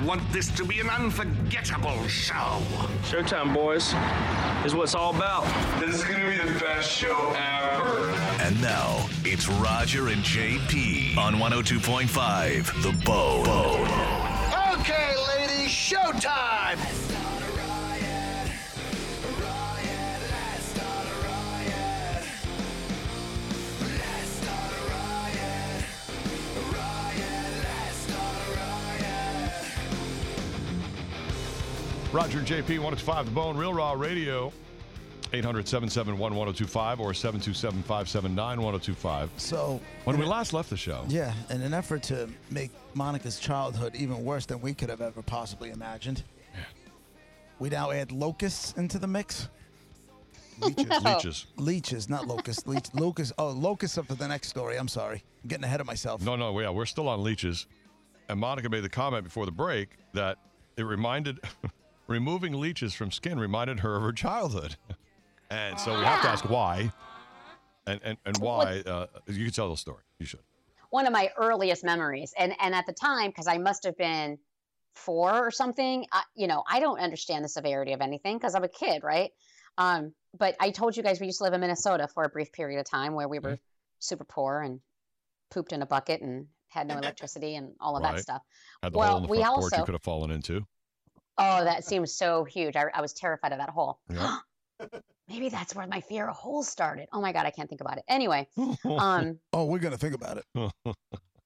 I want this to be an unforgettable show. Showtime, boys. Is what it's all about. This is gonna be the best show ever. And now it's Roger and JP on 102.5 The Bone. Okay, ladies, showtime! Roger JP, 1025 The Bone, Real Raw Radio, 800 771 1025 or 727 579 1025. So, When we last left the show, yeah, in an effort to make Monica's childhood even worse than we could have ever possibly imagined, we now add locusts into the mix. Leeches. leeches. Leeches, not locusts. Leech, locusts. Oh, locusts up for the next story. I'm sorry. I'm getting ahead of myself. No, no, yeah, we're still on leeches. And Monica made the comment before the break that it reminded, removing leeches from skin reminded her of her childhood. And so we have to ask why. And, and, and why. Uh, you can tell the story. You should. one of my earliest memories. And and at the time, because I must have been four or something, I, you know, I don't understand the severity of anything because I'm a kid, right? Um, but I told you guys we used to live in Minnesota for a brief period of time where we were super poor and pooped in a bucket and had no electricity and all of Right. that stuff. Well, hole in the we also you could have fallen into. Oh, that seems so huge. I, I was terrified of that hole. Yeah. Maybe that's where my fear of holes started. Oh my god, I can't think about it. Anyway, um, Oh, we're gonna think about it.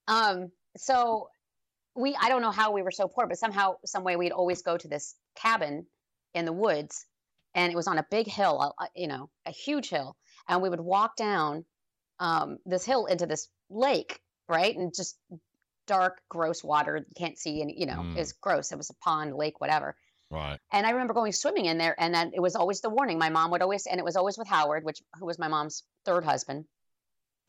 Um, so we I don't know how we were so poor, but somehow, some way we'd always go to this cabin in the woods, and it was on a big hill, you know, a huge hill, and we would walk down um, this hill into this lake, right, and just dark, gross water. You can't see, and you know, Mm. it's gross. It was a pond, lake, whatever. right. And I remember going swimming in there, and then it was always the warning. My mom would always, and it was always with Howard, which who was my mom's third husband,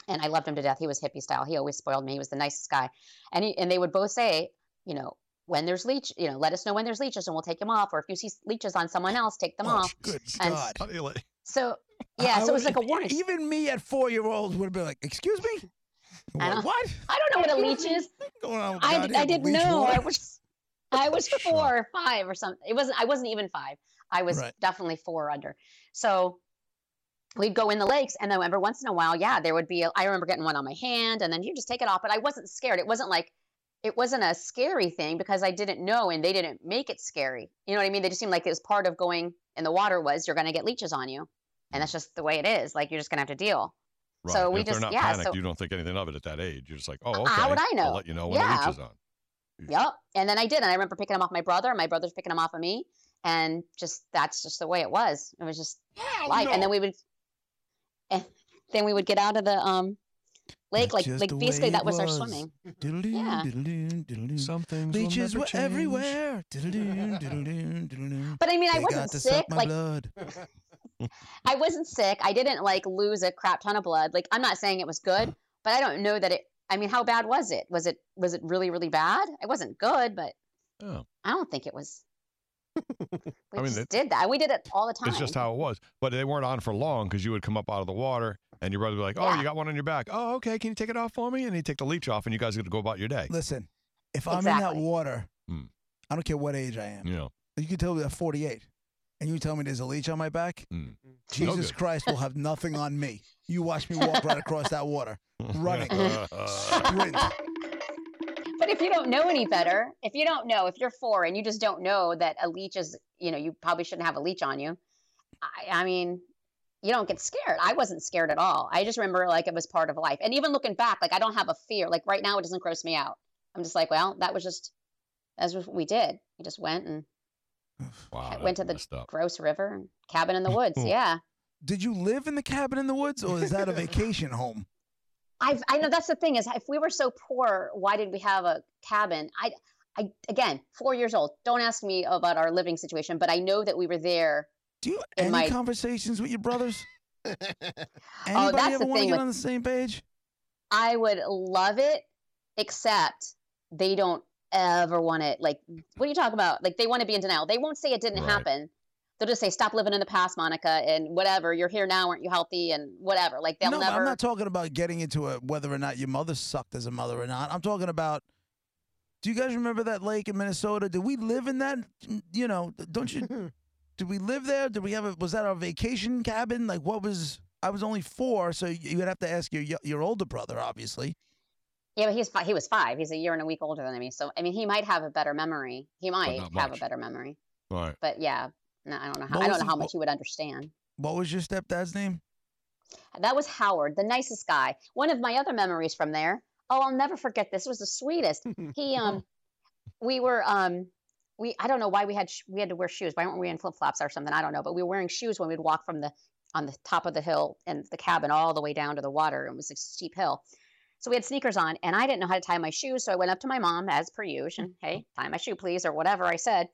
and I loved him to death. He was hippie style. He always spoiled me. He was the nicest guy, and he, and they would both say, you know, when there's leech, you know, let us know when there's leeches, and we'll take them off. Or if you see leeches on someone else, take them Oh, off. good And God. How do you like- So yeah, I so it was like a warning. Even me at four year olds would have been like, "Excuse me, I what? I don't know what a leech is. Going on with I, I didn't know. I was I was four or five or something. It wasn't I wasn't even five. I was Right. definitely four under. So we'd go in the lakes and then every once in a while, yeah, there would be a, I remember getting one on my hand and then you just take it off. But I wasn't scared. It wasn't like it wasn't a scary thing because I didn't know and they didn't make it scary. You know what I mean? They just seemed like it was part of going in the water was you're gonna get leeches on you. And that's just the way it is. Like you're just gonna have to deal. Right. So we if just they're not yeah, panicked, so you don't think anything of it at that age. You're just like, oh, okay. how would I I'll let you know when Yeah. the leech is on. Yep. And then I did. And I remember picking them off my brother, and my brother's picking them off of me. And just that's just the way it was. It was just life. And then we would and then we would get out of the um lake, like just like basically that it was our swimming. Diddle-doo, Yeah. diddle-doo, diddle-doo. Some things Leeches were change. everywhere. Diddle-doo. But I mean I They got wasn't sick. Like blood. I wasn't sick. I didn't like lose a crap ton of blood. Like I'm not saying it was good, but I don't know that it I mean, how bad was it? Was it was it really, really bad? It wasn't good, but Oh. I don't think it was. We I mean, just it- did that. We did it all the time. It's just how it was. But they weren't on for long because you would come up out of the water and your brother would be like, oh, Yeah. you got one on your back. Oh, okay. Can you take it off for me? And he'd take the leech off and you guys would go about your day. Listen, if I'm in that water, Hmm. I don't care what age I am. You know. You can tell me I'm 48, and you tell me there's a leech on my back. Mm. Jesus good. Christ will have nothing on me. You watch me walk right across that water, running, sprint. But if you don't know any better, if you don't know, if you're four and you just don't know that a leech is, you know, you probably shouldn't have a leech on you. I, I mean, you don't get scared. I wasn't scared at all. I just remember like it was part of life. And even looking back, like I don't have a fear. Like right now, it doesn't gross me out. I'm just like, well, that was just, that's what we did. We just went and wow, went to the messed up. gross river cabin in the woods. yeah. Did you live in the cabin in the woods, or is that a vacation home? I've, I know that's the thing is if we were so poor, why did we have a cabin? I, I again, four years old. Don't ask me about our living situation, but I know that we were there. Do you in any my- conversations with your brothers? Oh, Anybody Oh, that's ever the want to thing get with- on the same page? I would love it, except they don't ever want it. Like, what are you talking about? Like, they want to be in denial. They won't say it didn't Right. happen. They'll just say, "Stop living in the past, Monica," and whatever. You're here now, aren't you healthy? And whatever. Like, they'll no, never. I'm not talking about getting into a whether or not your mother sucked as a mother or not. I'm talking about. Do you guys remember that lake in Minnesota? Did we live in that? You know, don't you? did we live there? Did we have a? Was that our vacation cabin? Like, what was? I was only four, so you would have to ask your your older brother, obviously. Yeah, but he's fi- he was five. He's a year and a week older than me. So I mean, he might have a better memory. He might have a better memory. Right. But yeah, no, I don't know how. I don't know how much he would understand. What was your stepdad's name? That was Howard, the nicest guy. One of my other memories from there. Oh, I'll never forget this. It was the sweetest. He um, we were um, we I don't know why we had sh- we had to wear shoes. Why weren't we in flip flops or something? I don't know. But we were wearing shoes when we'd walk from the on the top of the hill and the cabin all the way down to the water. It was a steep hill. So we had sneakers on, and I didn't know how to tie my shoes. So I went up to my mom, as per usual, and hey, tie my shoe, please, or whatever I said.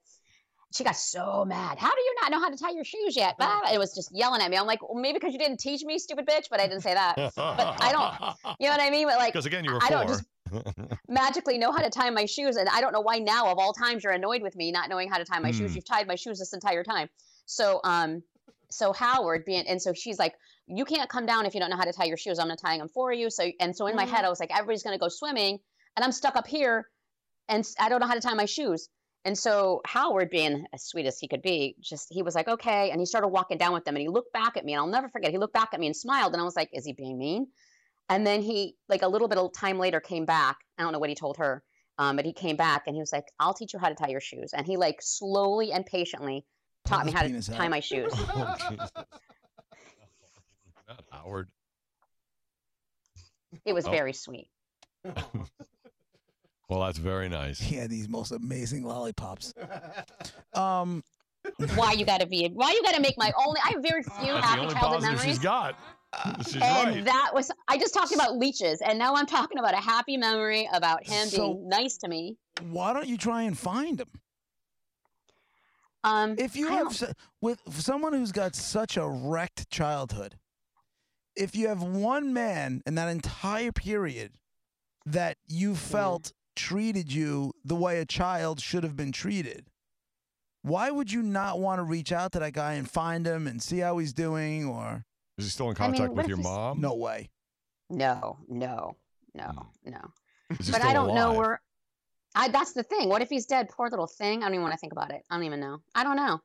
She got so mad. How do you not know how to tie your shoes yet? It was just yelling at me. I'm like, well, maybe because you didn't teach me, stupid bitch. But I didn't say that. But I don't. You know what I mean? But like, Because again, you were I four. don't just magically know how to tie my shoes, and I don't know why now of all times you're annoyed with me not knowing how to tie my shoes. Hmm. You've tied my shoes this entire time. So um, so Howard being, and so she's like, you can't come down if you don't know how to tie your shoes. I'm not tying them for you. So and so in my head I was like, everybody's gonna go swimming, and I'm stuck up here, and I don't know how to tie my shoes. And so Howard, being as sweet as he could be, just he was like, okay, and he started walking down with them, and he looked back at me, and I'll never forget. He looked back at me and smiled, and I was like, is he being mean? And then he, like a little bit of time later, came back. I don't know what he told her, um, but he came back and he was like, "I'll teach you how to tie your shoes." And he like slowly and patiently taught me how to penis tie out. my shoes. Oh, Not Howard. It was Oh. very sweet. Well, that's very nice. He had these most amazing lollipops. Um, Why you gotta be? Why you gotta make my only? I have very few That's the happy only childhood memories. she's got. She's and right. that was I just talked about leeches, and now I'm talking about a happy memory about him So- being nice to me. why don't you try and find him? Um, If you I have don't- with someone who's got such a wrecked childhood, if you have one man in that entire period that you felt treated you the way a child should have been treated, why would you not want to reach out to that guy and find him and see how he's doing? Or Is he still in I mean, contact what with if your he's- mom? no way. no, no, no, no. Is he but still I don't know alive? where. I that's the thing. What if he's dead? Poor little thing. I don't even want to think about it. I don't even know. I don't know.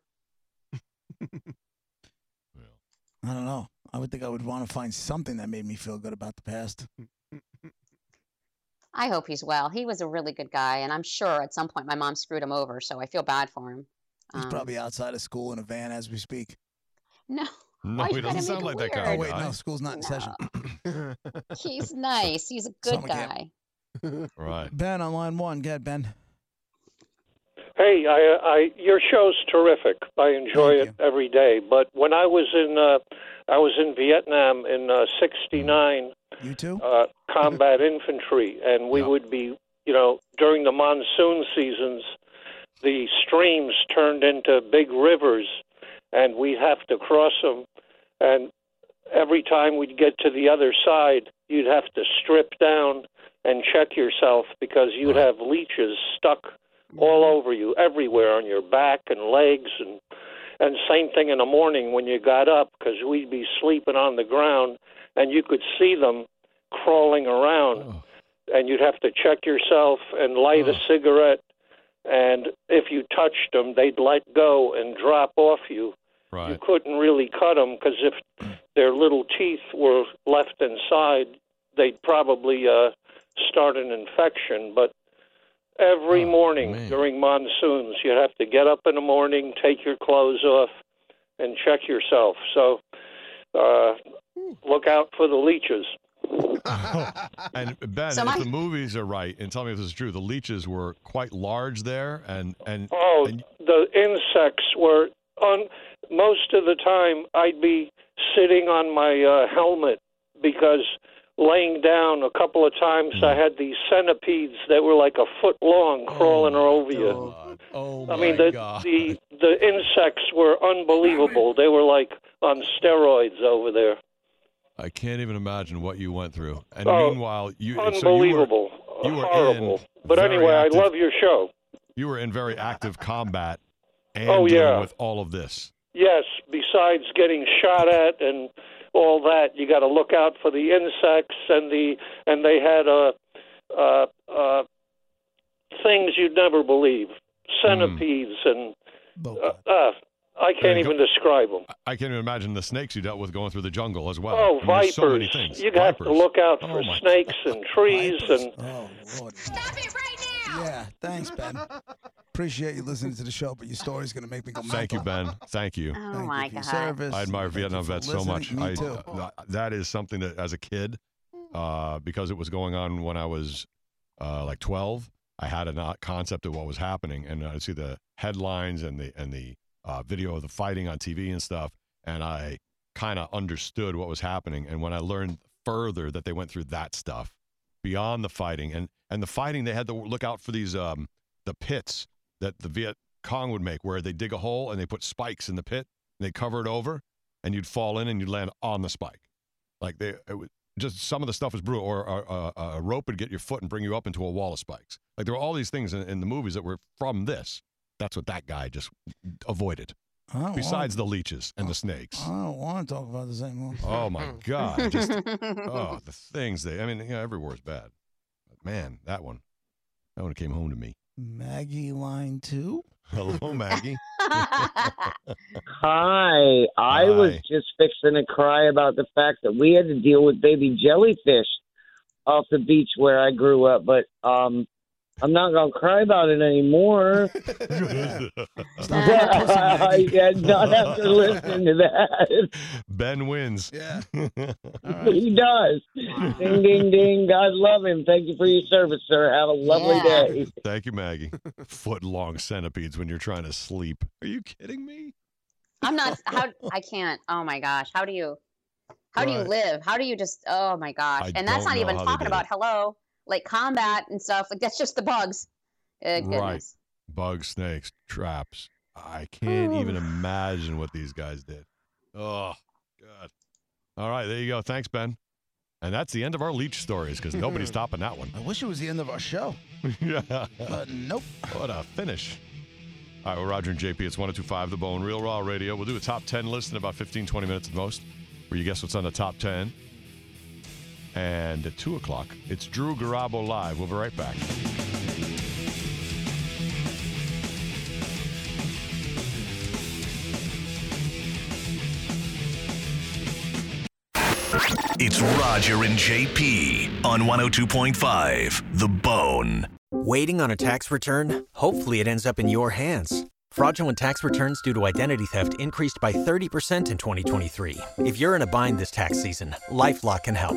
I don't know. I would think I would want to find something that made me feel good about the past. I hope he's well. He was a really good guy, and I'm sure at some point my mom screwed him over. So I feel bad for him. He's Um, probably outside of school in a van as we speak. no. No, Why he doesn't sound it like that kind Oh wait, no, school's not in session. He's nice. He's a good Summer camp. Guy. Right. Ben on line one. Get Ben. Hey, I, I, your show's terrific. I enjoy Thank it every day. But when I was in, uh, I was in Vietnam in uh, '69, You too. uh, combat infantry, and we Yeah. would be, you know, during the monsoon seasons, the streams turned into big rivers, and we'd have to cross them. And every time we'd get to the other side, you'd have to strip down and check yourself because you'd Right. have leeches stuck all over you, everywhere on your back and legs, and and same thing in the morning when you got up because we'd be sleeping on the ground and you could see them crawling around. Oh, and you'd have to check yourself and light a cigarette and if you touched them they'd let go and drop off you. You couldn't really cut them because if their little teeth were left inside they'd probably uh start an infection but every Oh, morning man. during monsoons you have to get up in the morning take your clothes off and check yourself so uh look out for the leeches And Ben, So if my- the movies are right, and tell me if this is true, the leeches were quite large there, and and Oh, and- the insects were on. Most of the time, I'd be sitting on my uh, helmet because laying down a couple of times. I Mm. had these centipedes that were like a foot long crawling over you. Oh I mean, the, the the insects were unbelievable. They were like on steroids over there. I can't even imagine what you went through. And Oh, meanwhile, you so Unbelievable, you were, you were horrible. But anyway, active- I love your show. You were in very active combat and Oh, yeah. with all of this. Yes, besides getting shot at and all that, you got to look out for the insects and the and they had uh, uh, uh, things you'd never believe, centipedes and uh, uh, I can't There you even describe them. I can't even imagine the snakes you dealt with going through the jungle as well. Oh, I mean, vipers! so many things. You'd have to look out Oh, for my snakes and trees and. Oh, Lord. Stop it right now. Yeah, thanks, Ben. Appreciate you listening to the show, but your story's going to make me go Thank you, Ben. Thank you. Oh Thank my you for your god. service. I admire Thank Vietnam for vets so much. Me I, too. uh, that is something that, as a kid, uh, because it was going on when I was uh, like 12, I had a not- concept of what was happening, and I'd see the headlines and the and the uh, video of the fighting on TV and stuff, and I kind of understood what was happening. And when I learned further that they went through that stuff beyond the fighting, and and the fighting, they had to look out for these um, the pits that the Viet Cong would make, where they dig a hole and they put spikes in the pit and they cover it over, and you'd fall in and you'd land on the spike. Like they, it was just some of the stuff was brutal. Or a, a, uh, a rope would get your foot and bring you up into a wall of spikes. Like there were all these things in, in the movies that were from this. That's what that guy just avoided. I don't Besides the leeches and the snakes. I don't want to talk about this anymore. Oh my God! Just oh, the things they. I mean, you know, everywhere is bad. But man, that one, that one came home to me. Maggie line two. Hello, Maggie. Hi. I was just fixing to cry about the fact that we had to deal with baby jellyfish off the beach where I grew up, but um I'm not gonna cry about it anymore. I did not after listening to that. ben wins. Yeah. He does. Ding ding ding. God love him. Thank you for your service, sir. Have a lovely Yeah. day. Thank you, Maggie. Foot long centipedes when you're trying to sleep. Are you kidding me? I'm not. How I can't. Oh my gosh. How do you? How do you Right. live? How do you just? Oh my gosh. I and that's don't not know even how they talking did about it. hello, like combat and stuff. Like that's just the bugs. Uh, Right. goodness. Bugs, snakes, traps. I can't even imagine what these guys did. Oh, God. All right, there you go. Thanks, Ben. And that's the end of our leech stories because nobody's topping that one. I wish it was the end of our show. yeah. But nope. What a finish. All right, well, Roger and JP, it's 1025 The Bone, Real Raw Radio. We'll do a top 10 list in about 15, 20 minutes at most, where you guess what's on the top 10. And at 2 o'clock, it's Drew Garabo Live. We'll be right back. It's Roger and JP on 102.5 The Bone. Waiting on a tax return? Hopefully, it ends up in your hands. Fraudulent tax returns due to identity theft increased by 30% in 2023. If you're in a bind this tax season, LifeLock can help.